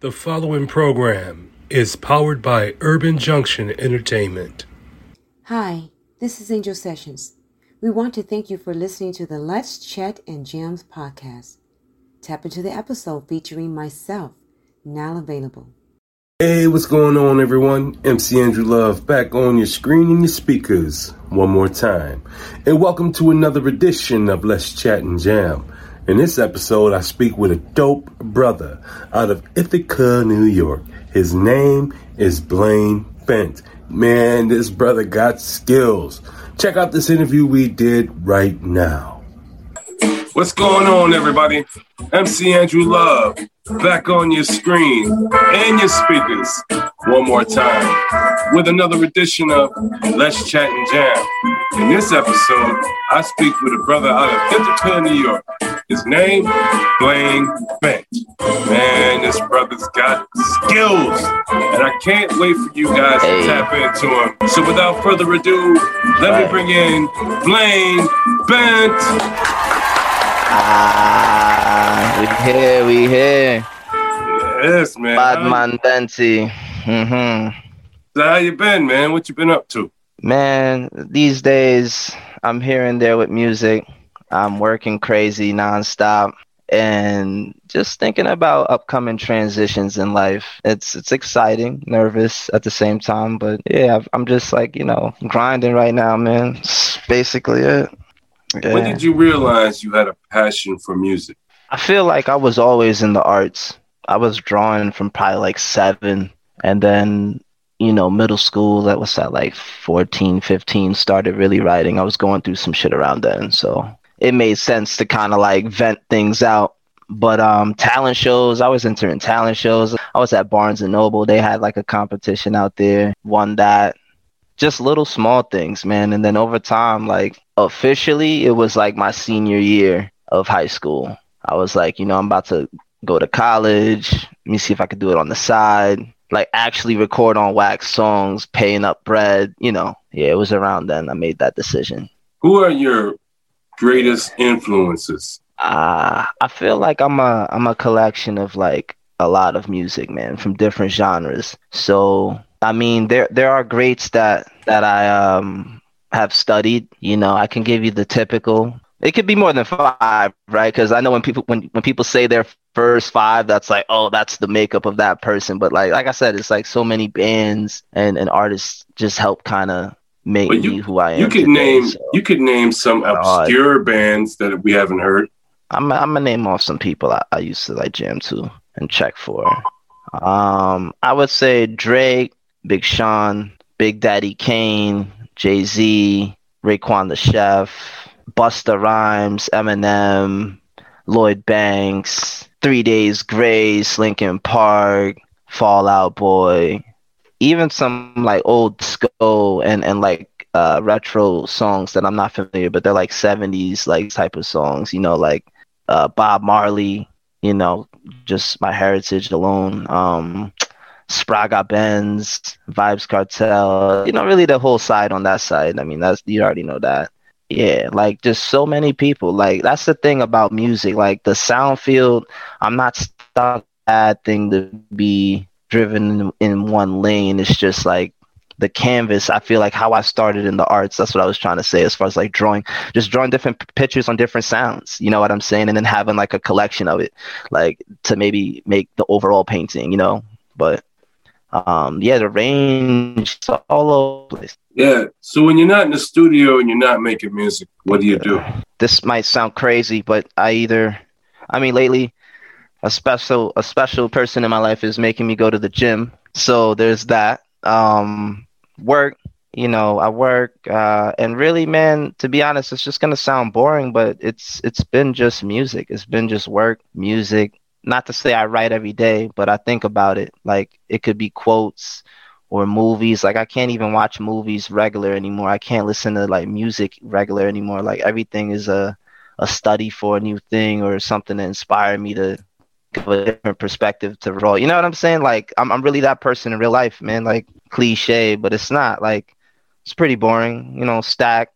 The following program is powered by Urban Junction Entertainment. Hi, this is Angel Sessions. We want to thank you for listening to the Let's Chat and Jams podcast. Tap into the episode featuring myself, now available. Hey, what's going on, everyone? MC Andrew Love back on your screen and your speakers one more time. And welcome to another edition of Let's Chat and Jam. In this episode, I speak with a dope brother out of Ithaca, New York. His name is Blaine Bent. Man, this brother got skills. Check out this interview we did right now. What's going on, everybody? MC Andrew Love back on your screen and your speakers one more time with another edition of Let's Chat and Jam. In this episode, I speak with a brother out of Ithaca, New York. His name, Blaine Bent. Man, this brother's got skills, and I can't wait for you guys Hey. to tap into him. So without further ado, let me bring in Blaine Bent. Ah, we here, we here. Yes, man. Bad man Benty. Mm-hmm. So how you been, man? What you been up to? Man, these days I'm here and there with music. I'm working crazy nonstop and just thinking about upcoming transitions in life. It's it's exciting, nervous at the same time, but yeah, I'm just like, you know, grinding right now, man. It's basically it. When did you realize you had a passion for music? I feel like I was always in the arts. I was drawing from probably like seven. And then, you know, middle school, that was at like 14, 15, started really writing. I was going through some shit around then. So it made sense to kind of like vent things out. But um, talent shows, I was entering talent shows. I was at Barnes and Noble. They had like a competition out there, won that. Just little small things, man. And then over time, like officially, it was like my senior year of high school. I was like, you know, I'm about to go to college. Let me see if I could do it on the side. Like actually record on wax songs, paying up bread, you know. Yeah, it was around then I made that decision. Who are your greatest influences? Uh, I feel like I'm a I'm a collection of like a lot of music, man, from different genres. So I mean, there there are greats that that I um have studied. You know, I can give you the typical. It could be more than five, right? Because I know when people when when people say their first five, that's like, oh, that's the makeup of that person. But like like I said, it's like so many bands and and artists just help kind of make But you- me who I am. You could today, name so. you could name some obscure bands that we haven't heard. I'm I'm gonna name off some people I, I used to like jam to and check for. Um, I would say Drake, Big Sean, Big Daddy Kane, Jay Z, Raekwon the Chef, Busta Rhymes, Eminem, Lloyd Banks, Three Days Grace, Linkin Park, Fall Out Boy, even some like old school and and like uh retro songs that I'm not familiar, but they're like 70s like type of songs, you know, like uh Bob Marley, you know, just my heritage alone. Um, Spraga Benz, Vybz Kartel. you know, really the whole side on that side. I mean, that's you already know that. Yeah, like just so many people. Like that's the thing about music. Like the sound field, I'm not stuck bad thing to be driven in, in one lane. It's just like the canvas. I feel like how I started in the arts. That's what I was trying to say as far as like drawing, just drawing different pictures on different sounds. You know what I'm saying? And then having like a collection of it, like to maybe make the overall painting. You know, but um, yeah, the range all over the place. Yeah. So when you're not in the studio and you're not making music, what do you do? This might sound crazy, but I either, I mean, lately, a special a special person in my life is making me go to the gym. So there's that. Um, work, you know, I work, uh, and really, man, to be honest, it's just gonna sound boring, but it's it's been just music. It's been just work, music, not to say I write every day, but I think about it. Like it could be quotes or movies. Like I can't even watch movies regular anymore. I can't listen to like music regular anymore. Like everything is a a study for a new thing or something to inspire me to give a different perspective to roll. You know what I'm saying? Like I'm I'm really that person in real life, man. Like cliche, but it's not. Like it's pretty boring. You know, stack,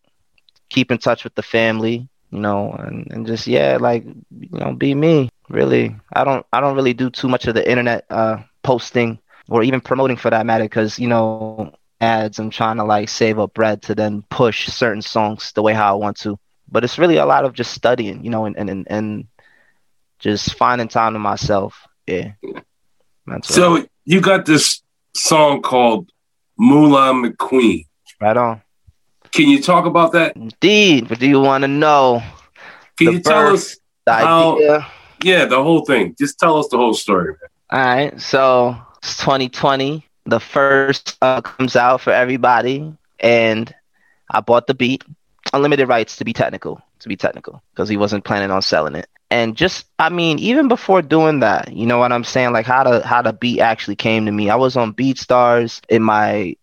keep in touch with the family. You know, and and just yeah, like you know, be me really. I don't I don't really do too much of the internet uh, posting or even promoting for that matter because you know ads. I'm trying to like save up bread to then push certain songs the way how I want to. But it's really a lot of just studying, you know, and and and just finding time to myself. Yeah. That's so right. you got this song called Moolah McQueen. Right on. Can you talk about that? Indeed. But do you want to know? Can you tell us how, idea? Yeah, the whole thing. Just tell us the whole story. All right. So it's 2020. The first uh, comes out for everybody, and I bought the beat. Unlimited rights to be technical, to be technical, because he wasn't planning on selling it. And just, I mean, even before doing that, you know what I'm saying? Like how the how the beat actually came to me. I was on BeatStars in my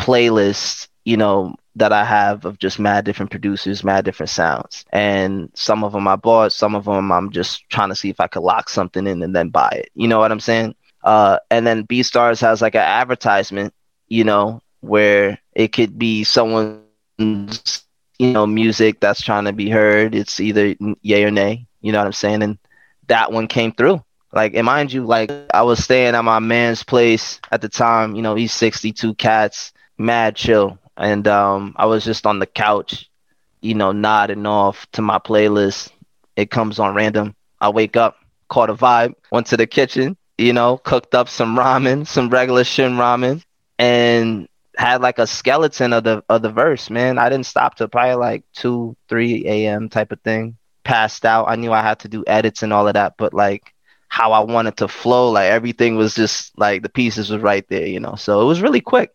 playlist, you know, that I have of just mad different producers, mad different sounds. And some of them I bought, some of them I'm just trying to see if I could lock something in and then buy it. You know what I'm saying? Uh, and then BeatStars has like an advertisement, you know, where it could be someone's, you know, music that's trying to be heard. It's either yay or nay. You know what I'm saying? And that one came through. Like, and mind you, like I was staying at my man's place at the time. You know, he's 62 cats, mad chill and um, I was just on the couch, you know, nodding off to my playlist. It comes on random. I wake up, caught a vibe, went to the kitchen, you know, cooked up some ramen, some regular shin ramen, and had like a skeleton of the of the verse. Man, I didn't stop till probably like two, three a.m. type of thing. Passed out. I knew I had to do edits and all of that, but like how I wanted to flow, like everything was just like the pieces was right there, you know. So it was really quick.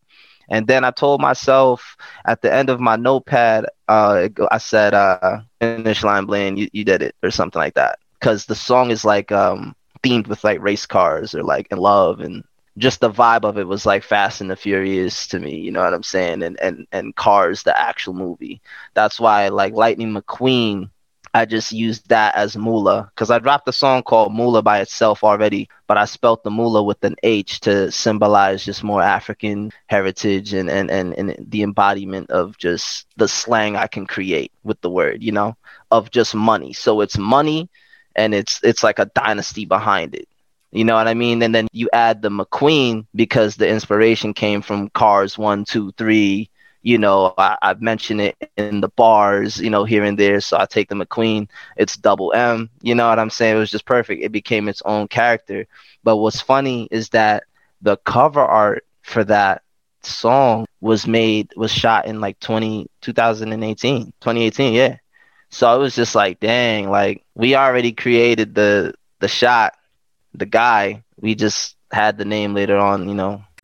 And then I told myself at the end of my notepad, uh, I said, uh, finish line, Blaine, you, you did it, or something like that. Because the song is like um, themed with like race cars or like in love and just the vibe of it was like Fast and the Furious to me, you know what I'm saying? And and and Cars, the actual movie. That's why like Lightning McQueen I just used that as Mula because I dropped a song called Mula by itself already, but I spelt the Mula with an H to symbolize just more African heritage and, and, and, and the embodiment of just the slang I can create with the word, you know, of just money. So it's money and it's it's like a dynasty behind it. You know what I mean? And then you add the McQueen because the inspiration came from Cars one, two, three, you know, I, I mention it in the bars, you know, here and there. So I take the McQueen, it's double M. You know what I'm saying? It was just perfect. It became its own character. But what's funny is that the cover art for that song was made was shot in like 20 2018 2018 yeah so it was just like dang like we already created the the shot the guy we just had the name later on you know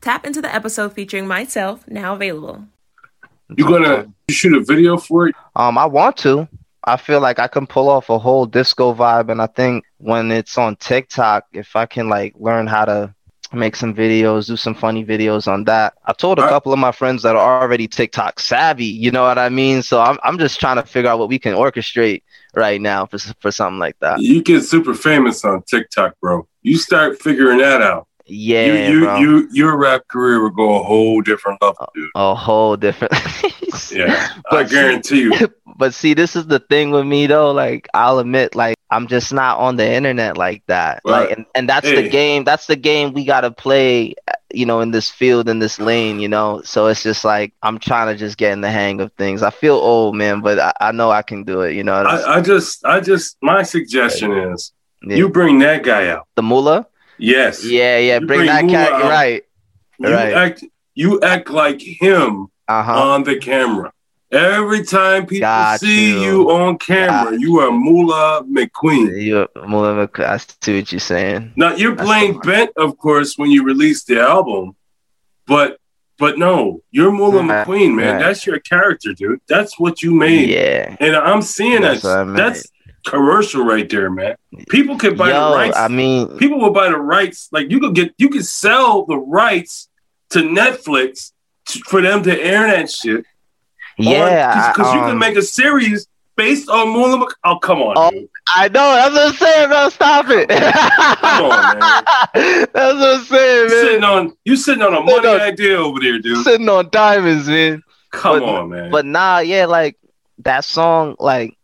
Tap into the episode featuring myself, now available. You gonna shoot a video for it? Um, I want to. I feel like I can pull off a whole disco vibe, and I think when it's on TikTok, if I can like learn how to make some videos, do some funny videos on that. I told a I- couple of my friends that are already TikTok savvy. You know what I mean? So I'm I'm just trying to figure out what we can orchestrate right now for for something like that. You get super famous on TikTok, bro. You start figuring that out. Yeah, you, you, you, your rap career will go a whole different level, dude. a whole different. Yeah, I But see- guarantee you. but see, this is the thing with me though. Like, I'll admit, like, I'm just not on the internet like that. Right. Like, and, and that's Hey. the game. That's the game we gotta play. You know, in this field, in this lane. You know, so it's just like I'm trying to just get in the hang of things. I feel old, man, but I, I know I can do it. You know? I, I just, I just, my suggestion is Yeah. you bring that guy out. the mullah. Yes. Yeah, yeah. Bring, bring that Moolah cat. Out. right. You Right. act, you act like him Uh huh. on the camera. Every time people Got see you. you. on camera, Got you are Moolah McQueen. You mullah. Mc- I see what you're saying. Now you're That's playing bent, of course, when you release the album, but but no, you're Moolah Right, McQueen, man. right. That's your character, dude. That's what you made, Yeah. and I'm seeing That's that. what I made. That's commercial right there, man. People can buy Yo, the rights. I mean, People will buy the rights. Like you could get, you could sell the rights to Netflix to, for them to air that shit. yeah. because you um, can make a series based on Moolah. Mc- oh, come on, Oh. I know. That's what I'm saying, bro. Stop it. Come on, man. That's what I'm saying, man. You're Sitting on, you sitting on a money on- idea over there, dude. Sitting on diamonds, man. Come but- on, man. But nah, yeah, like that song, like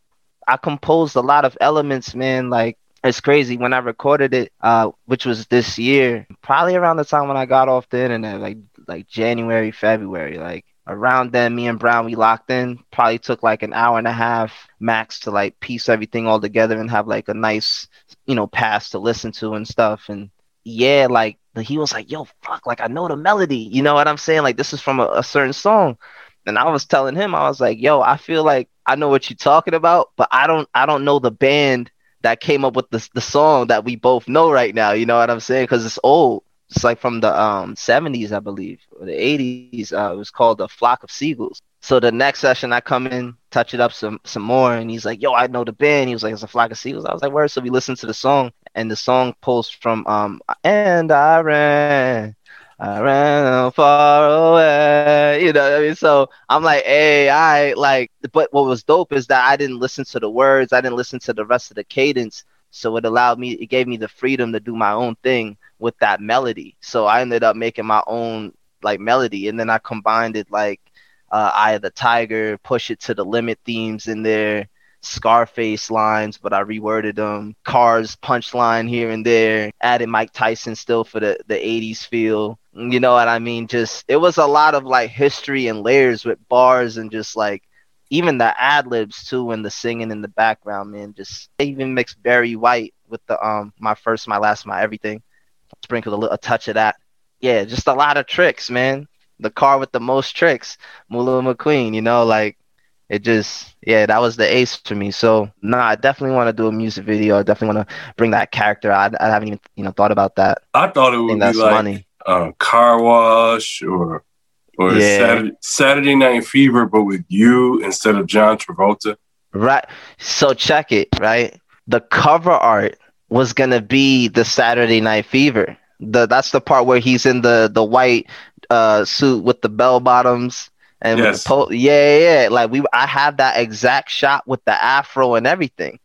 I composed a lot of elements, man. Like it's crazy when I recorded it, uh, which was this year, probably around the time when I got off the internet, like like January, February, like around then me and Brown we locked in. Probably took like an hour and a half max to like piece everything all together and have like a nice, you know, pass to listen to and stuff. And yeah, like he was like, yo, fuck, like I know the melody. You know what I'm saying? Like this is from a, a certain song. And I was telling him, I was like, yo, I feel like I know what you're talking about, but I don't I don't know the band that came up with the the song that we both know right now. You know what I'm saying? Because it's old. It's like from the um 70s, I believe, or the 80s. Uh, it was called "The Flock of Seagulls." So the next session, I come in, touch it up some some more, and he's like, "Yo, I know the band." He was like, "It's a flock of seagulls." I was like, "Where?" So we listened to the song, and the song pulls from um "And I Ran." I ran far away, you know. I mean, so I'm like, hey, I like. But what was dope is that I didn't listen to the words. I didn't listen to the rest of the cadence. So it allowed me. It gave me the freedom to do my own thing with that melody. So I ended up making my own like melody, and then I combined it like uh, Eye of the Tiger, push it to the limit themes in there, Scarface lines, but I reworded them, Cars punchline here and there, added Mike Tyson still for the, the 80s feel. You know what I mean? Just it was a lot of like history and layers with bars and just like even the ad libs too and the singing in the background, man. Just I even mixed Barry White with the um my first, my last, my everything. Sprinkled a, little, a touch of that. Yeah, just a lot of tricks, man. The car with the most tricks, Moolah McQueen. You know, like it just yeah, that was the ace for me. So nah, I definitely want to do a music video. I definitely want to bring that character. I, I haven't even you know thought about that. I thought it I would think be that's like money. Uh, car wash or or Yeah. Saturday, Saturday Night Fever, but with you instead of John Travolta. Right. So check it, right? The cover art was gonna be the Saturday Night Fever. The that's the part where he's in the the white uh suit with the bell bottoms and with Yes. the po- yeah, yeah, yeah. Like we I have that exact shot with the afro and everything.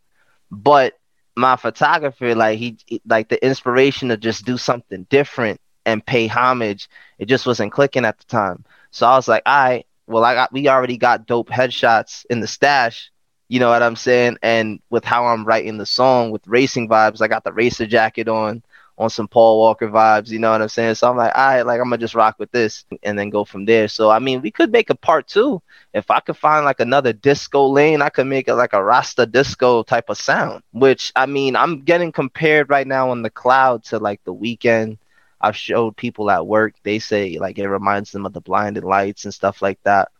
But my photographer, like he- like the inspiration to just do something different and pay homage, it just wasn't clicking at the time. So I was like, all right, well I got we already got dope headshots in the stash. You know what I'm saying? And with how I'm writing the song with racing vibes, I got the racer jacket on, on some Paul Walker vibes, you know what I'm saying? So I'm like, all right, like I'm gonna just rock with this and then go from there. So I mean, we could make a part two. If I could find like another disco lane, I could make it like a Rasta disco type of sound. Which I mean, I'm getting compared right now on the cloud to like the Weeknd. I've showed people at work, they say like it reminds them of the blinded lights and stuff like that.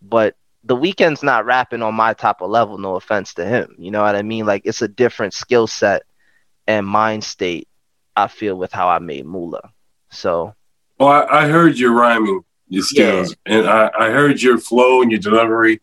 But the Weeknd's not rapping on my type of level, no offense to him. You know what I mean? Like it's a different skill set and mind state, I feel, with how I made Mula. So Well, I, I heard your rhyming, your skills, and I, I heard your flow and your delivery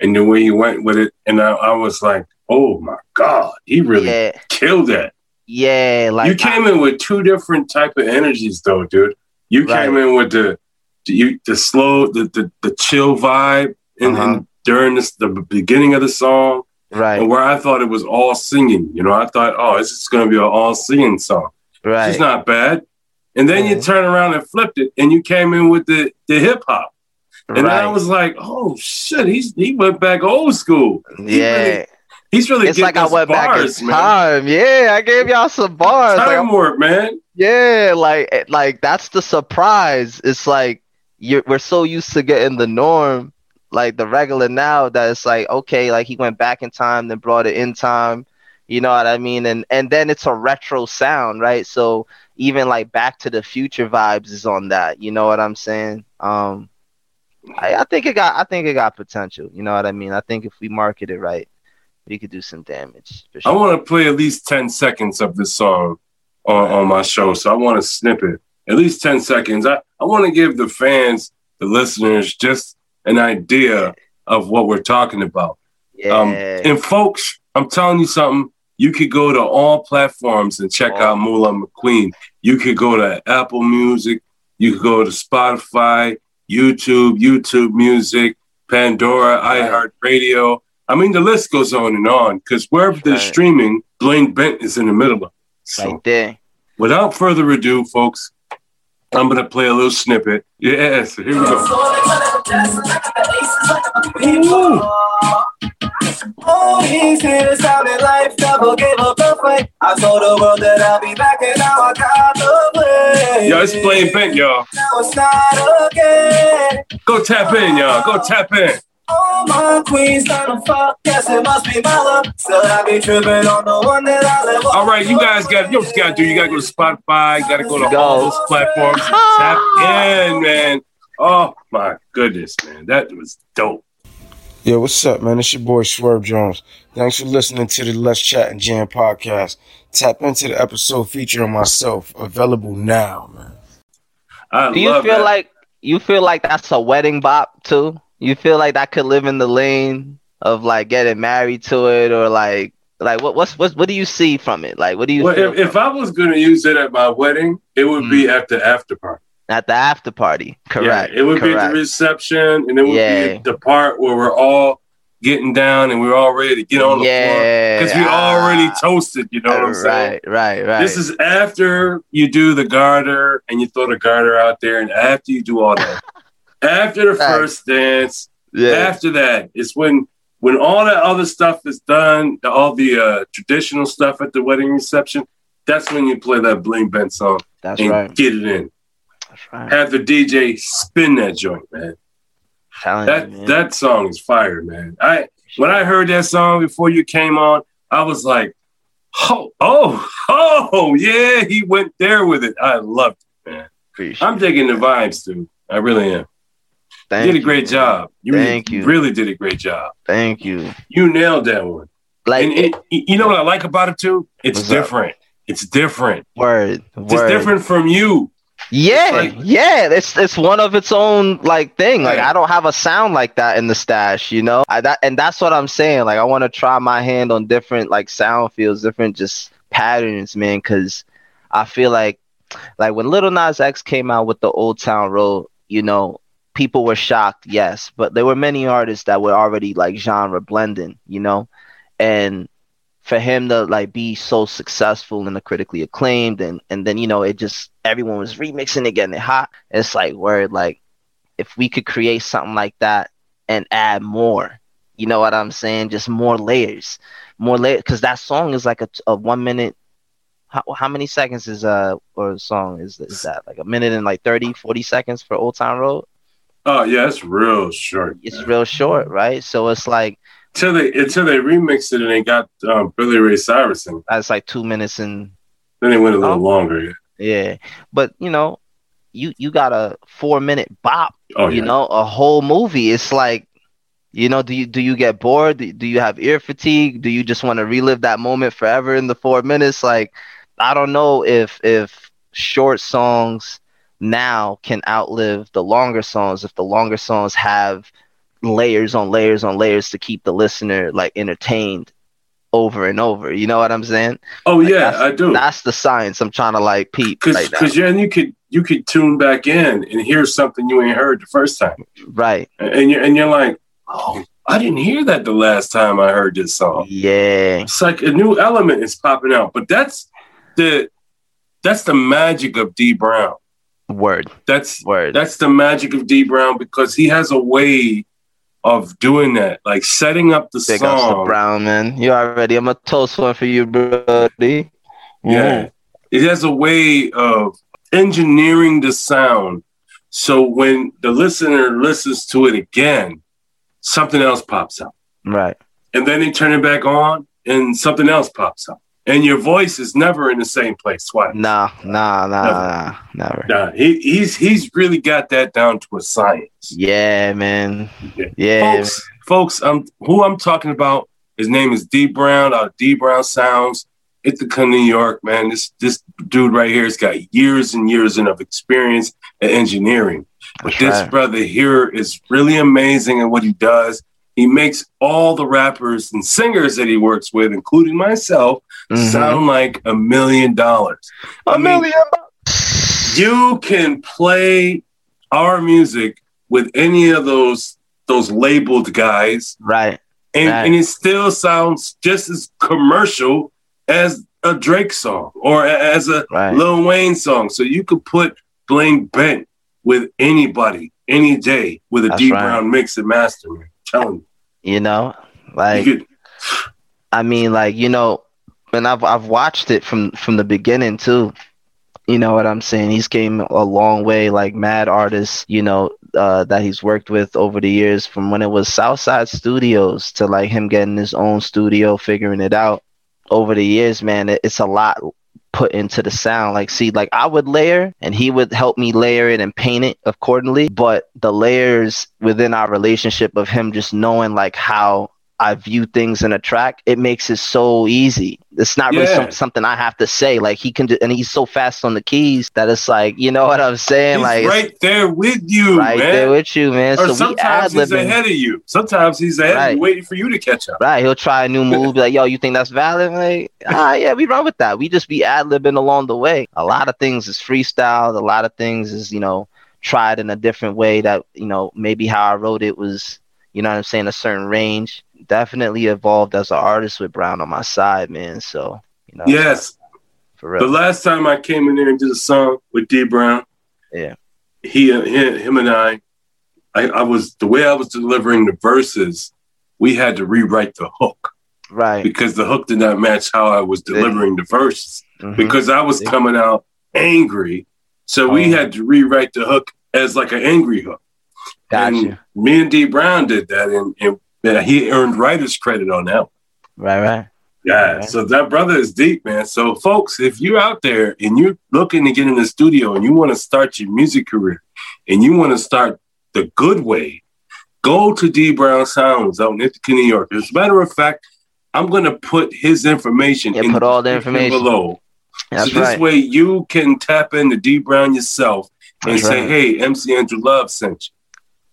and the way you went with it. And I, I was like, oh my God, he really yeah, killed that. Yeah, like you came in with two different type of energies though, dude. You came in with the, the you the slow, the the, the chill vibe and, Uh-huh. and during this the beginning of the song, right, and where I thought it was all singing. You know, I thought, oh, this is gonna be an all singing song. right, It's not bad. And then you Mhm. turn around and flipped it, and you came in with the the hip hop, and right. I was like, oh shit, he's he went back old school. He yeah. really- he's really it's like I went bars, back in man. time. Yeah, I gave y'all some bars. Like, Time warp, man. Yeah, like eh, like that's the surprise. It's like you're we're so used to getting the norm, like the regular now that it's like okay, like he went back in time, then brought it in time. You know what I mean? And and then it's a retro sound, right? So even like Back to the Future vibes is on that. You know what I'm saying? Um, I, I think it got I think it got potential. You know what I mean? I think if we market it right, we could do some damage. For I want to play at least 10 seconds of this song on, on my show. So I want to snip it. At least 10 seconds. I, I want to give the fans, the listeners, just an idea of what we're talking about. yeah. Um, and folks, I'm telling you something. You could go to all platforms and check out Moolah McQueen. You could go to Apple Music. You could go to Spotify, YouTube, YouTube Music, Pandora, iHeartRadio. I mean, the list goes on and on because wherever they're streaming, Blaine Bent is in the middle of it. So, right there. without further ado, folks, I'm going to play a little snippet. Yes, here we go. Oh, he's here to sound in life, never gave up the fight. I told the world that I'll be back, and now I got the play. Yo, it's Blaine Bent, y'all. Now it's not again. Go tap in, y'all. Go tap in. All my queens trying to fuck, guess it must be my love. Still, I be tripping on the one that I live All right, you guys got you know what you gotta do. You gotta go to Spotify. You gotta go to Go. all those platforms. and Tap in, man. Oh my goodness, man, that was dope. Yo, what's up, man? It's your boy Swerve Jones. Thanks for listening to the Let's Chat and Jam podcast. Tap into the episode featuring myself, available now, man. I Do you love feel that. like you feel like that's a wedding bop too? You feel like that could live in the lane of like getting married to it, or like like what what's what what do you see from it? Like what do you well, if, if I was gonna use it at my wedding, it would be at the after party. at the after party? Correct. Yeah, it would be the reception, and it would Yeah. be the part where we're all getting down and we're all ready to get on the floor because we ah, already toasted. You know what I'm saying? Right, right, right. This is after you do the garter and you throw the garter out there, and after you do all that. After the first dance, yeah, after that, it's when when all that other stuff is done, all the uh, traditional stuff at the wedding reception. That's when you play that Blaine Bent song that's and right. get it in. That's right. Have the DJ spin that joint, man. Telling That you, man. that song is fire, man. I when I heard that song before you came on, I was like, oh, oh, oh, yeah, he went there with it. I loved it, man. Appreciate I'm digging the vibes, dude. I really am. Thank you did a great job. You Thank really, you. really did a great job. Thank you. You nailed that one. Like and it, you know what I like about it too? It's What's up? different. It's different. word, It's word. different from you. Yeah, like- yeah, it's it's one of its own like thing. Like. I don't have a sound like that in the stash, you know. I that and that's what I'm saying. Like I want to try my hand on different like sound fields, different just patterns, man. Because I feel like like when Lil Nas X came out with the Old Town Road, you know, people were shocked, yes, but there were many artists that were already like genre blending, you know, and for him to like be so successful and critically acclaimed and and then you know it just everyone was remixing it getting it hot it's like word like if we could create something like that and add more you know what i'm saying? Just more layers more layers because that song is like a, a one minute how, how many seconds is uh or song is, is that? Like a minute and like 30 40 seconds for old town road Oh yeah, it's real short. it's real short right so it's like Until they until they remixed it and they got um, Billy Ray Cyrus in. that's like two minutes and Then they went a little Oh. longer. Yeah. Yeah, but you know, you you got a four minute bop. Oh, you yeah. know, a whole movie. It's like, you know, do you do you get bored? Do, do you have ear fatigue? Do you just want to relive that moment forever in the four minutes? Like, I don't know if if short songs now can outlive the longer songs. If the longer songs have layers on layers on layers to keep the listener like entertained over and over. You know what I'm saying? Oh Like, yeah, I do. That's the science I'm trying to like peep Because right because then you could you could tune back in and hear something you ain't heard the first time, Right. and you're and you're like, oh, I didn't hear that the last time I heard this song. Yeah. It's like a new element is popping out, but that's the that's the magic of D Brown. Word. That's Word. that's the magic of D Brown because he has a way of doing that, like setting up the Big song. Brown, man. You already. I'm a toast one for you, buddy. Yeah. It has a way of engineering the sound. So when the listener listens to it again, something else pops up. Right. And then they turn it back on and something else pops up. And your voice is never in the same place twice. Nah, nah, nah, nah, never. Nah, he, he's he's really got that down to a science. Yeah, man. Yeah. Yeah. folks, folks, um, who I'm talking about, his name is D Brown. Uh, D Brown Sounds, Ithaca, New York. Man, this this dude right here has got years and years of experience in engineering. But That's this right. brother here is really amazing in what he does. He makes all the rappers and singers that he works with, including myself, Mhm. sound like a million dollars. A I mean, million. you can play our music with any of those those labeled guys Right. and, Right. and it still sounds just as commercial as a Drake song or as a Right. Lil Wayne song. So you could put Blaine Bent with anybody any day with a That's D right. Brown mix and master. Telling You know, like you I mean, like you know, and I've I've watched it from from the beginning too. You know what I'm saying? He's came a long way, like mad artists, you know, uh, that he's worked with over the years, from when it was Southside Studios to like him getting his own studio, figuring it out. Over the years, man, it, it's a lot put into the sound. Like, see, like I would layer, and he would help me layer it and paint it accordingly. But the layers within our relationship of him just knowing like how I view things in a track, it makes it so easy. It's not really Yeah. some, something I have to say. Like he can, do, and he's so fast on the keys that it's like, you know what I'm saying? he's like, right there with you, right man. there with you, man. or so sometimes he's ahead of you. Sometimes he's ahead of Right. you, waiting for you to catch up. Right, he'll try a new move, like, "Yo, you think that's valid?" Like, ah, yeah, we run with that. We just be ad libbing along the way. A lot of things is freestyled. A lot of things is, you know, tried in a different way. That you know, maybe how I wrote it was, you know, what I'm saying a certain range. Definitely evolved as an artist with Brown on my side, man. So, you know, Yes. for real. The last time I came in there and did a song with D Brown, Yeah. he, he him and I, I, I was the way I was delivering the verses. We had to rewrite the hook Right. because the hook did not match how I was delivering the verses Mhm. because I was Yeah. coming out angry. So we Oh. had to rewrite the hook as like an angry hook. Got and me and D Brown did that, and, and yeah, he earned writer's credit on that. Right, right. Yeah, Right. so that brother is deep, man. So, folks, if you're out there and you're looking to get in the studio and you want to start your music career and you want to start the good way, go to D Brown Sounds out in Ithaca, New York. As a matter of fact, I'm going to put his information Yeah, in put all the information. below. That's so this right. way you can tap into D Brown yourself and That's say, right. hey, MC Andrew Love sent you.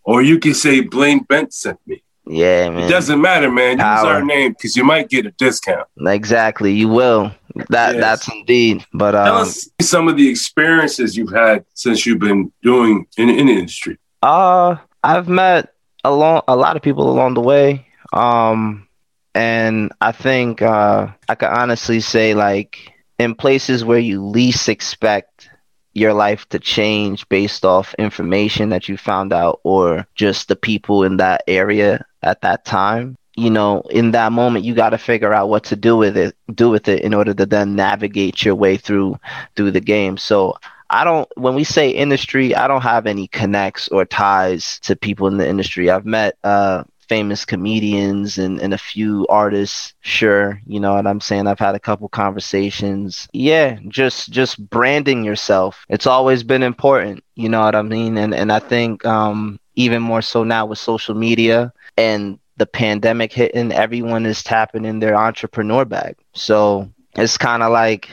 Or you can say Blaine Bent sent me. Yeah, man. It doesn't matter, man. Use Power. our name because you might get a discount. Exactly. You will. That Yes. that's indeed. But Tell um, us some of the experiences you've had since you've been doing in, in the industry. Uh, I've met a long, a lot of people along the way. Um, and I think uh, I can honestly say, like, in places where you least expect your life to change based off information that you found out or just the people in that area at that time. You know, in that moment, you got to figure out what to do with it, do with it in order to then navigate your way through through the game. So I don't when we say industry, I don't have any connects or ties to people in the industry. I've met uh famous comedians and, and a few artists, sure, you know what I'm saying? I've had a couple conversations. Yeah, just just branding yourself. It's always been important, you know what I mean? And and I think um even more so now with social media and the pandemic hitting, everyone is tapping in their entrepreneur bag. So it's kind of like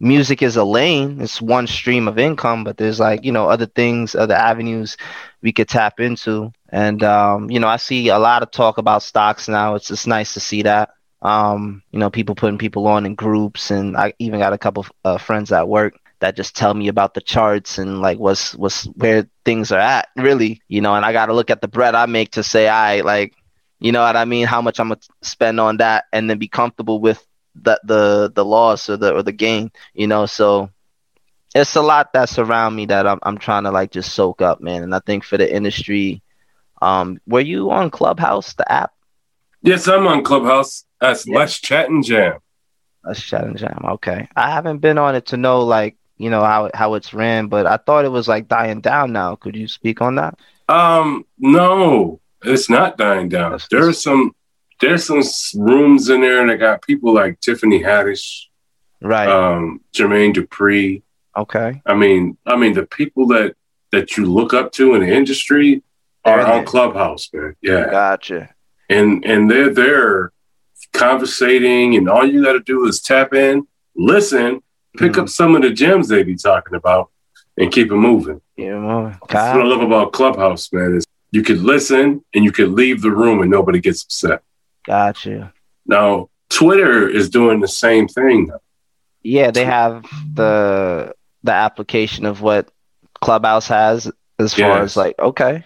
music is a lane it's one stream of income but there's like you know other things other avenues we could tap into. And um, you know i see a lot of talk about stocks now. It's it's nice to see that. Um, you know people putting people on in groups and i even got a couple uh, friends at work that just tell me about the charts and like what's what's where things are at really you know. And i got to look at the bread i make to say i like you know what i mean? How much i'm gonna spend on that and then be comfortable with the the the loss or the or the gain, you know. So it's a lot that's around me that I'm I'm trying to like just soak up, man. And I think for the industry, um, were you on Clubhouse, the app? Yes, I'm on Clubhouse. That's Let's Chat and Jam. Let's chat and jam. Okay, I haven't been on it to know like you know how how it's ran, but I thought it was like dying down now. Could you speak on that? Um, no, it's not dying down. There's some there's some rooms in there and that got people like Tiffany Haddish, Right. um, Jermaine Dupri. okay. I mean, I mean the people that that you look up to in the industry are on. Clubhouse, man. Yeah, Gotcha. and and they're there conversating, and all you got to do is tap in, listen, pick Mhm. up some of the gems they be talking about, and keep it moving. Yeah, know, That's what I love about Clubhouse, man. Is you could listen and you could leave the room and nobody gets upset. Gotcha. Now, Twitter is doing the same thing. Yeah, they have the the application of what Clubhouse has as far Yes. as like okay.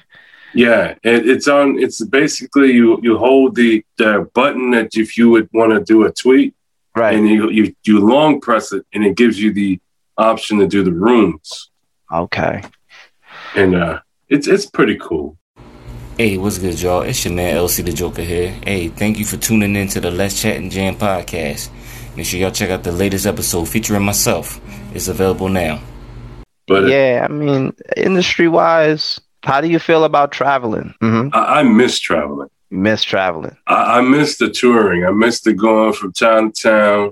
Yeah, it, it's on. It's basically you you hold the the button that if you would want to do a tweet, Right. and you you you long press it, and it gives you the option to do the rooms, Okay. and uh, it's it's pretty cool. Hey, what's good, y'all? It's your man LC the Joker here. Hey, thank you for tuning in to the Let's Chat and Jam podcast. Make sure y'all check out the latest episode featuring myself. It's available now. But yeah, I mean, industry wise, how do you feel about traveling? hmm I, I miss traveling. Miss traveling. I, I miss the touring. I miss the going from town to town.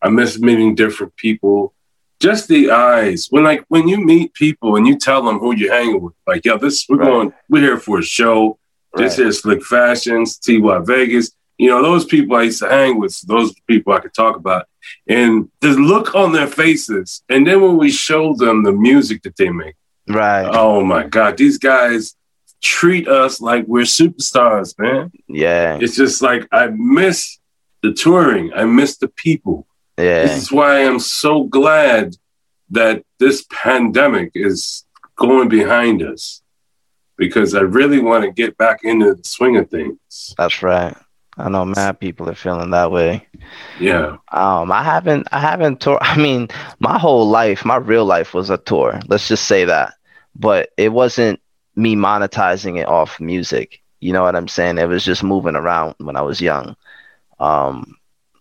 I miss meeting different people. Just the eyes. When like when you meet people and you tell them who you're hanging with, like, yo, this we're Right. going, we're here for a show. This Right. is Slick Fashions, TY Vegas. You know, those people I used to hang with, those people I could talk about. And the look on their faces. And then when we show them the music that they make, Right. oh my God, these guys treat us like we're superstars, man. yeah. It's just like I miss the touring. I miss the people. This is why I'm so glad that this pandemic is going behind us because I really want to get back into the swing of things. That's right. I know mad people are feeling that way. Yeah. Um, I haven't, I haven't tour. I mean, my whole life, my real life was a tour. Let's just say that. But it wasn't me monetizing it off music. You know what I'm saying? It was just moving around when I was young. Um,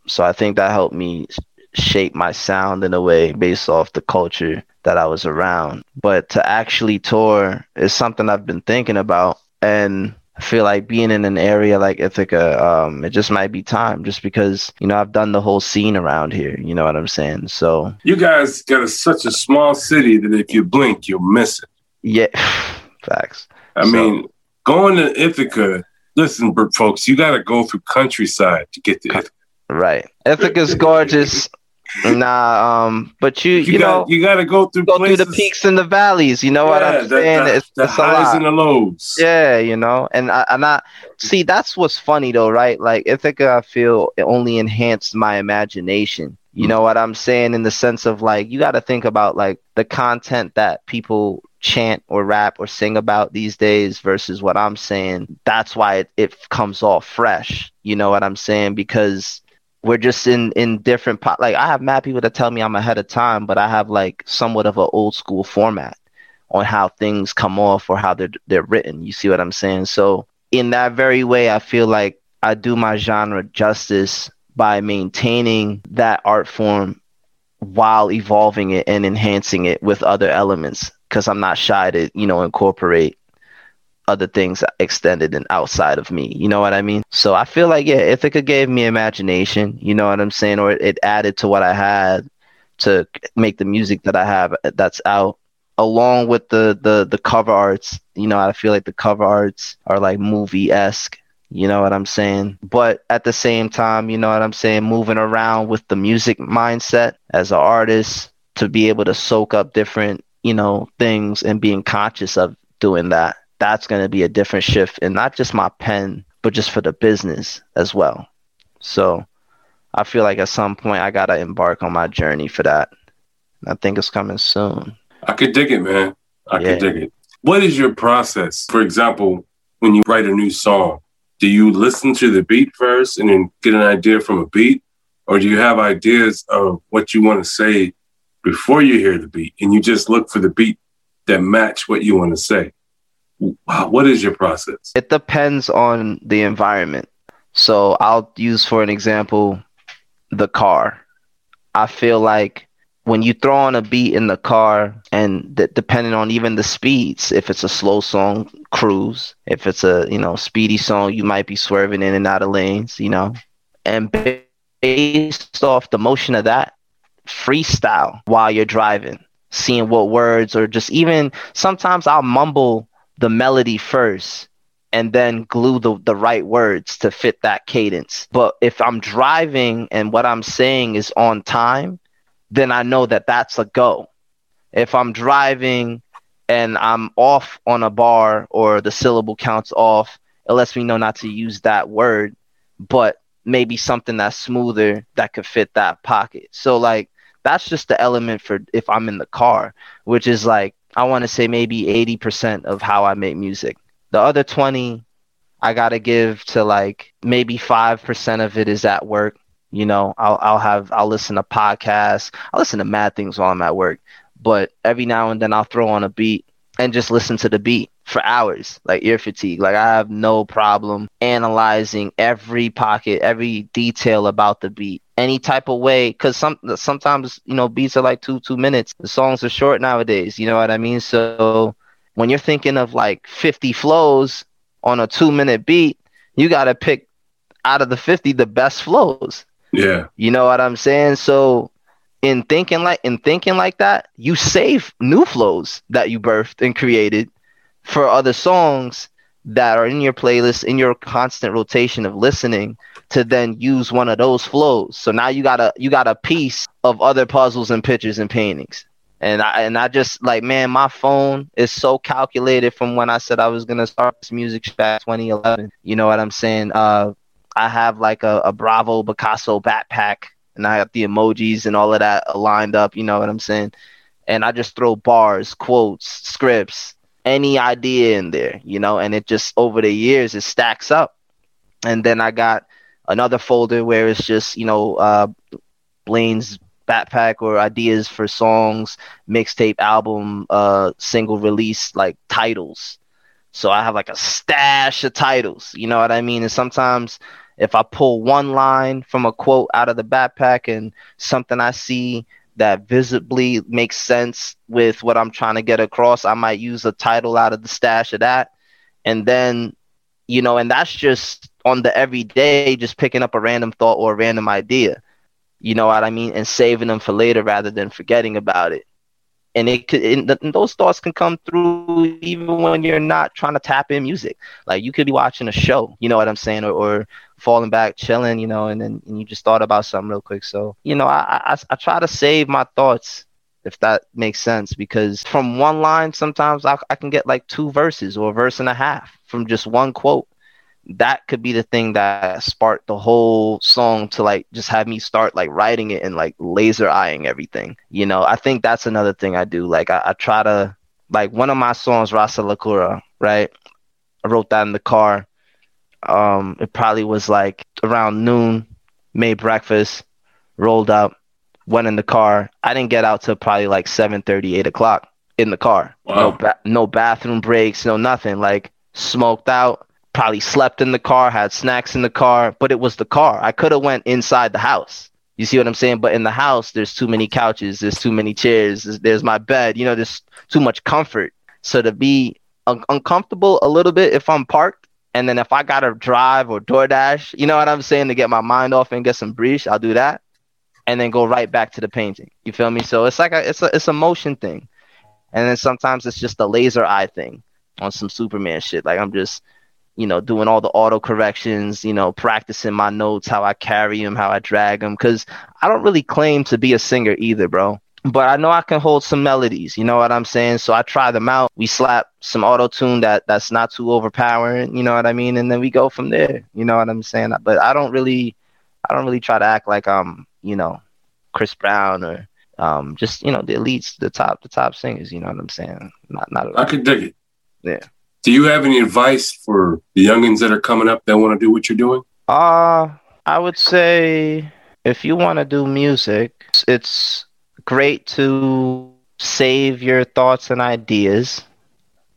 so I think that helped me shape my sound in a way based off the culture that I was around. But to actually tour is something I've been thinking about, and I feel like being in an area like Ithaca, um, it just might be time, just because you know I've done the whole scene around here. You know what I'm saying? So You guys got a, such a small city that if you blink, you'll miss it. yeah, facts. I So- mean, going to Ithaca, listen, folks, you got to go through countryside to get to Ithaca. Right, Ithaca's gorgeous. Nah, um, but you You, you, got, know you got to go through go through the peaks and the valleys. You know what I'm saying? the- it's the it's highs and the lows. Yeah, you know, and I, and I see that's what's funny though, right? Like Ithaca, I feel it only enhanced my imagination You know what I'm saying? In the sense of like, you got to think about like the content that people chant or rap or sing about these days versus what I'm saying. That's why it, it comes off fresh. You know what I'm saying? Because we're just in in different po- like I have mad people that tell me I'm ahead of time, but I have like somewhat of an old school format on how things come off or how they're they're written. You see what I'm saying? So in that very way, I feel like I do my genre justice by maintaining that art form while evolving it and enhancing it with other elements because I'm not shy to, you know, incorporate other things extended and outside of me. You know what I mean? So I feel like, yeah, Ithaca gave me imagination, you know what I'm saying? Or it added to what I had to make the music that I have that's out along with the, the, the cover arts. You know, I feel like the cover arts are like movie esque. You know what I'm saying? But at the same time, you know what I'm saying? Moving around with the music mindset as an artist to be able to soak up different, you know, things and being conscious of doing that that's going to be a different shift and not just my pen, but just for the business as well. So I feel like at some point I got to embark on my journey for that. I think it's coming soon. I could dig it, man. I yeah. could dig it. What is your process? For example, when you write a new song, do you listen to the beat first and then get an idea from a beat? Or do you have ideas of what you want to say before you hear the beat and you just look for the beat that match what you want to say? What is your process? It depends on the environment. So I'll use for an example the car. I feel like when you throw on a beat in the car and depending on even the speeds if it's a slow song cruise if it's a you know speedy song you might be swerving in and out of lanes you know and based off the motion of that freestyle while you're driving seeing what words or just even sometimes i'll mumble the melody first and then glue the, the right words to fit that cadence. But if I'm driving and what I'm saying is on time, then I know that that's a go. If I'm driving and I'm off on a bar or the syllable counts off, it lets me know not to use that word, but maybe something that's smoother that could fit that pocket. So like that's just the element for if I'm in the car, which is like I want to say maybe 80% of how I make music. The other 20 I got to give to like maybe 5% of it is at work. You know, I'll I'll have I'll listen to podcasts. I'll listen to mad things while I'm at work. But every now and then I'll throw on a beat and just listen to the beat for hours, like ear fatigue. Like I have no problem analyzing every pocket, every detail about the beat, any type of way. Because some sometimes you know beats are like two two minutes. The songs are short nowadays. You know what I mean? So when you're thinking of like 50 flows on a two minute beat, you got to pick out of the 50 the best flows. Yeah. You know what I'm saying? So in thinking like in thinking like that, you save new flows that you birthed and created for other songs that are in your playlist in your constant rotation of listening to then use one of those flows. So now you got a you got a piece of other puzzles and pictures and paintings. And I and I just like man, my phone is so calculated from when I said I was gonna start this music back 2011. You know what I'm saying? Uh, I have like a, a Bravo Picasso backpack, and I got the emojis and all of that lined up. You know what I'm saying? And I just throw bars, quotes, scripts, any idea in there, you know, and it just over the years it stacks up. And then I got another folder where it's just, you know, uh, Blaine's backpack or ideas for songs, mixtape, album, uh, single release, like titles. So I have like a stash of titles, you know what I mean? And sometimes if I pull one line from a quote out of the backpack and something I see that visibly makes sense with what I'm trying to get across. I might use a title out of the stash of that. And then, you know, and that's just on the everyday, just picking up a random thought or a random idea. You know what I mean? And saving them for later rather than forgetting about it. And it could, and, and those thoughts can come through even when you're not trying to tap in music. Like you could be watching a show, you know what I'm saying, or, or falling back, chilling, you know, and then and you just thought about something real quick. So, you know, I, I, I try to save my thoughts if that makes sense because from one line sometimes I, I can get like two verses or a verse and a half from just one quote that could be the thing that sparked the whole song to like just have me start like writing it and like laser eyeing everything. You know, I think that's another thing I do. Like I, I try to like one of my songs, Rasa lakura right? I wrote that in the car. Um, it probably was like around noon, made breakfast, rolled up, went in the car. I didn't get out till probably like 7 8 o'clock in the car. Wow. No, ba- no bathroom breaks, no nothing. Like smoked out, probably slept in the car, had snacks in the car, but it was the car. I could have went inside the house. You see what I'm saying? But in the house, there's too many couches, there's too many chairs, there's, there's my bed. You know, there's too much comfort. So to be un- uncomfortable a little bit if I'm parked, and then if I gotta drive or DoorDash, you know what I'm saying, to get my mind off and get some breeze, I'll do that, and then go right back to the painting. You feel me? So it's like a it's a it's a motion thing, and then sometimes it's just a laser eye thing on some Superman shit. Like I'm just you know, doing all the auto corrections, you know, practicing my notes, how I carry them, how I drag them. Cause I don't really claim to be a singer either, bro. But I know I can hold some melodies, you know what I'm saying? So I try them out. We slap some auto tune that that's not too overpowering, you know what I mean? And then we go from there, you know what I'm saying? But I don't really, I don't really try to act like I'm, you know, Chris Brown or um, just you know the elites, the top, the top singers. You know what I'm saying? Not, not. I could dig it. Yeah. Do you have any advice for the youngins that are coming up that want to do what you're doing? Uh, I would say if you want to do music, it's great to save your thoughts and ideas,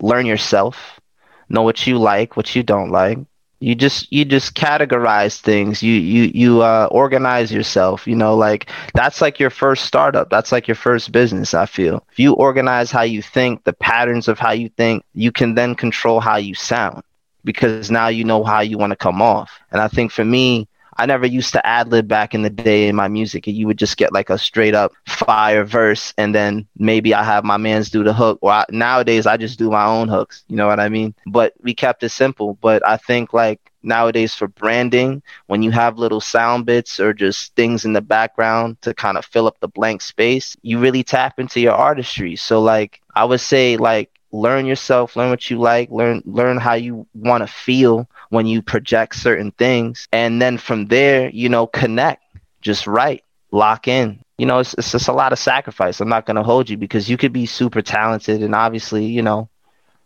learn yourself, know what you like, what you don't like, you just you just categorize things. You you you uh organize yourself you know like that's like your first startup. That's like your first business i feel. If you organize how you think the patterns of how you think you can then control how you sound because now you know how you want to come off. And i think for me I never used to ad lib back in the day in my music. You would just get like a straight up fire verse, and then maybe I have my man's do the hook. Or I, nowadays, I just do my own hooks. You know what I mean? But we kept it simple. But I think like nowadays for branding, when you have little sound bits or just things in the background to kind of fill up the blank space, you really tap into your artistry. So like I would say like learn yourself, learn what you like, learn learn how you want to feel when you project certain things, and then from there, you know, connect, just write, lock in. You know, it's it's just a lot of sacrifice. I'm not gonna hold you because you could be super talented, and obviously, you know,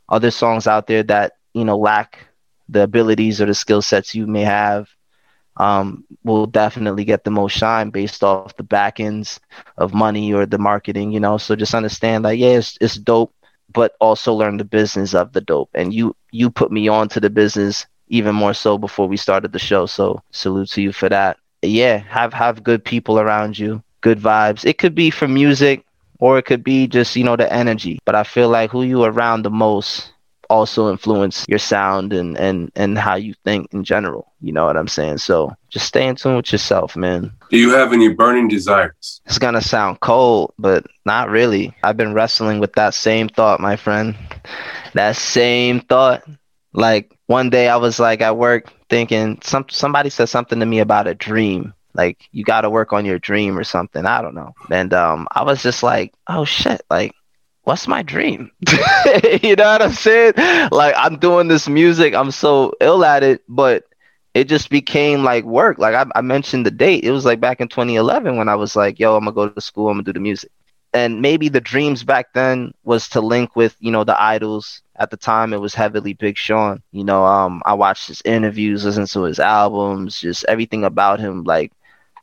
other songs out there that you know lack the abilities or the skill sets you may have um, will definitely get the most shine based off the back ends of money or the marketing, you know. So just understand that, yeah, it's, it's dope but also learn the business of the dope. And you you put me on to the business even more so before we started the show. So salute to you for that. Yeah, have have good people around you, good vibes. It could be for music or it could be just, you know, the energy. But I feel like who you around the most also influence your sound and and and how you think in general. You know what I'm saying? So just stay in tune with yourself, man. Do you have any burning desires? It's gonna sound cold, but not really. I've been wrestling with that same thought, my friend. That same thought. Like one day I was like at work thinking some somebody said something to me about a dream like you got to work on your dream or something i don't know and um i was just like oh shit like what's my dream? you know what I'm saying? Like I'm doing this music, I'm so ill at it, but it just became like work. Like I, I mentioned the date. It was like back in 2011 when I was like, yo, I'm gonna go to school, I'm gonna do the music. And maybe the dreams back then was to link with, you know, the idols. At the time, it was heavily Big Sean. You know, um, I watched his interviews, listened to his albums, just everything about him. Like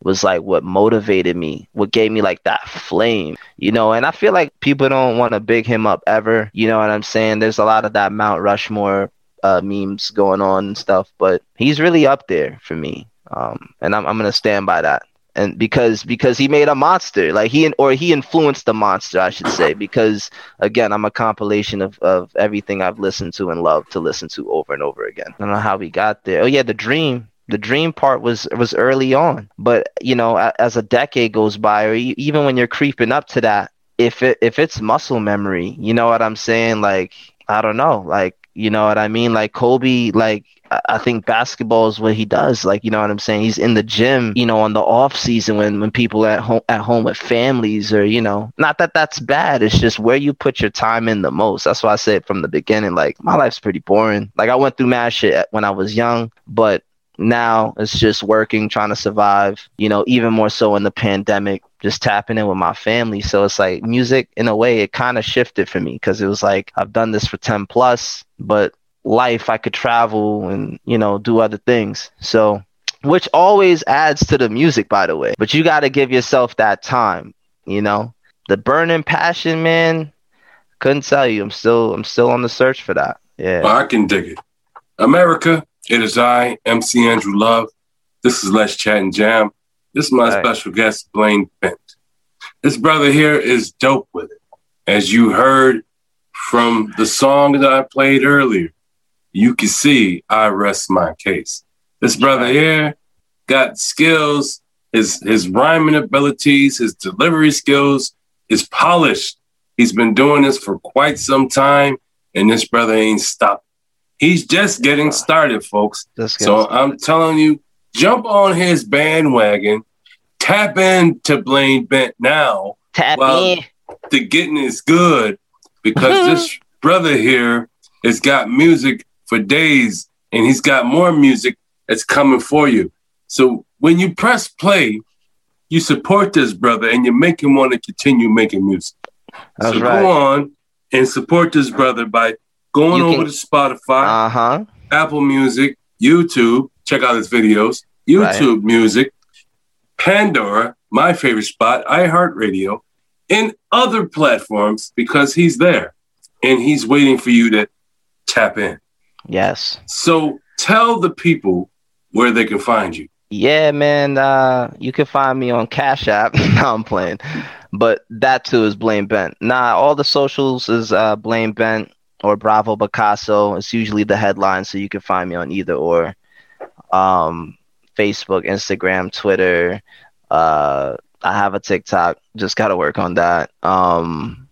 was like what motivated me, what gave me like that flame, you know. And I feel like people don't want to big him up ever, you know what I'm saying? There's a lot of that Mount Rushmore uh, memes going on and stuff, but he's really up there for me, um, and I'm I'm gonna stand by that. And because because he made a monster, like he or he influenced the monster, I should say. Because again, I'm a compilation of of everything I've listened to and loved to listen to over and over again. I don't know how we got there. Oh yeah, the dream the dream part was was early on but you know as a decade goes by or even when you're creeping up to that if it if it's muscle memory you know what i'm saying like I don't know, like you know what I mean? Like Kobe, like I think basketball is what he does. Like, you know what I'm saying? He's in the gym, you know, on the off season when, when people at home, at home with families or, you know, not that that's bad. It's just where you put your time in the most. That's why I said from the beginning, like my life's pretty boring. Like I went through mad shit when I was young, but now it's just working, trying to survive, you know, even more so in the pandemic, just tapping in with my family. So it's like music in a way, it kind of shifted for me because it was like I've done this for 10 plus, but life I could travel and, you know, do other things. So, which always adds to the music, by the way. But you got to give yourself that time, you know, the burning passion, man. Couldn't tell you. I'm still, I'm still on the search for that. Yeah. Well, I can dig it. America, it is I, MC Andrew Love. This is Let's Chat and Jam. This is my special guest, Blaine Bent. This brother here is dope with it. As you heard from the song that I played earlier, you can see I rest my case. This brother here got skills, his his rhyming abilities, his delivery skills is polished. He's been doing this for quite some time, and this brother ain't stopped. He's just getting started, folks. So I'm telling you, jump on his bandwagon, tap into Blaine Bent now. Tap while in. The getting is good because this brother here has got music for days and he's got more music that's coming for you. So when you press play, you support this brother and you make him want to continue making music. That's so right. go on and support this brother by going You over can- to Spotify, Uh huh. Apple Music, YouTube, check out his videos, YouTube Music, Pandora, my favorite spot, iHeartRadio, and other platforms because he's there and he's waiting for you to tap in. Yes. So tell the people where they can find you. Yeah, man. Uh, you can find me on Cash App. no, I'm playing, but that too is Blaine Bent. Nah, all the socials is uh, Blaine Bent or Bravo Picasso. It's usually the headline, so you can find me on either or. Um, Facebook, Instagram, Twitter. Uh, I have a TikTok. Just gotta work on that. Um,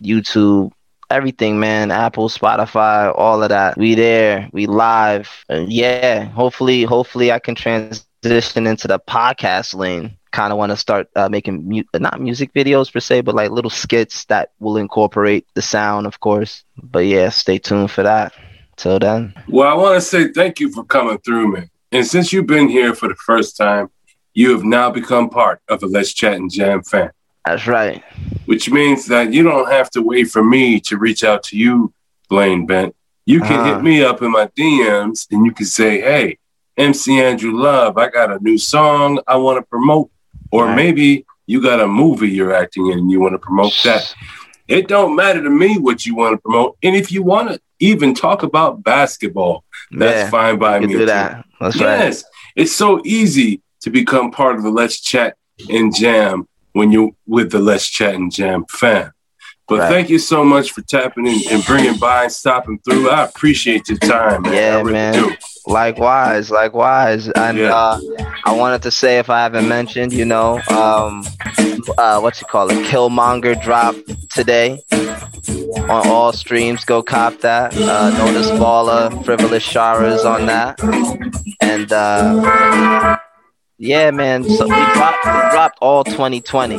YouTube, everything, man. Apple, Spotify, all of that. We there. We live. And yeah, hopefully, hopefully, I can transition into the podcast lane. Kind of want to start uh, making mu- not music videos per se, but like little skits that will incorporate the sound, of course. But yeah, stay tuned for that. Till then, Well, I want to say thank you for coming through, man. And since you've been here for the first time, you have now become part of the Let's Chat and Jam fan. that's right. which means that you don't have to wait for me to reach out to you, Blaine Bent. You can Ah. hit me up in my DMs and you can say, hey, MC Andrew Love, I got a new song I want to promote. Or Right. maybe you got a movie you're acting in and you want to promote that. It don't matter to me what you want to promote. And if you want to even talk about basketball, that's Yeah, fine by me. do that. That's right. Yes, it's so easy to become part of the Let's Chat and Jam when you're with the Let's Chat and Jam fam. But Right. thank you so much for tapping in and bringing by and stopping through. I appreciate your time, man. I Yeah, really man. do. Likewise, likewise. And Yeah. uh, I wanted to say, if I haven't mentioned, you know, um, uh, what you call it, Killmonger dropped today on all streams. Go cop that. Uh, Notice Baller, Frivolous Sharas on that. And uh, yeah, man. So we dropped, we dropped all 2020,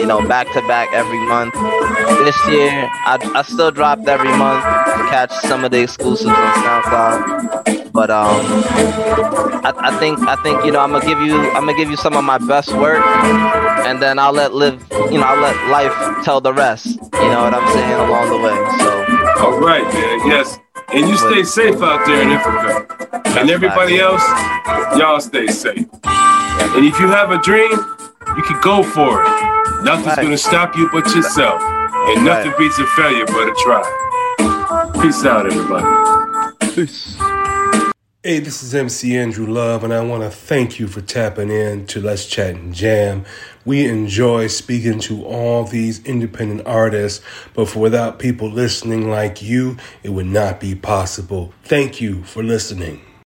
you know, back to back every month. This year, I, I still dropped every month to catch some of the exclusives on SoundCloud. But um, I, I think I think you know I'm gonna give you I'm gonna give you some of my best work, and then I'll let live you know I'll let life tell the rest. You know what I'm saying along the way. So All right, man. Yes. And you stay safe out there in Africa, And everybody else, y'all stay safe. And if you have a dream, you can go for it. Nothing's Right. going to stop you but yourself. And nothing Right. beats a failure but a try. Peace out, everybody. peace. Hey, this is MC Andrew Love, and I want to thank you for tapping in to Let's Chat and Jam. We enjoy speaking to all these independent artists, but for without people listening like you, it would not be possible. Thank you for listening.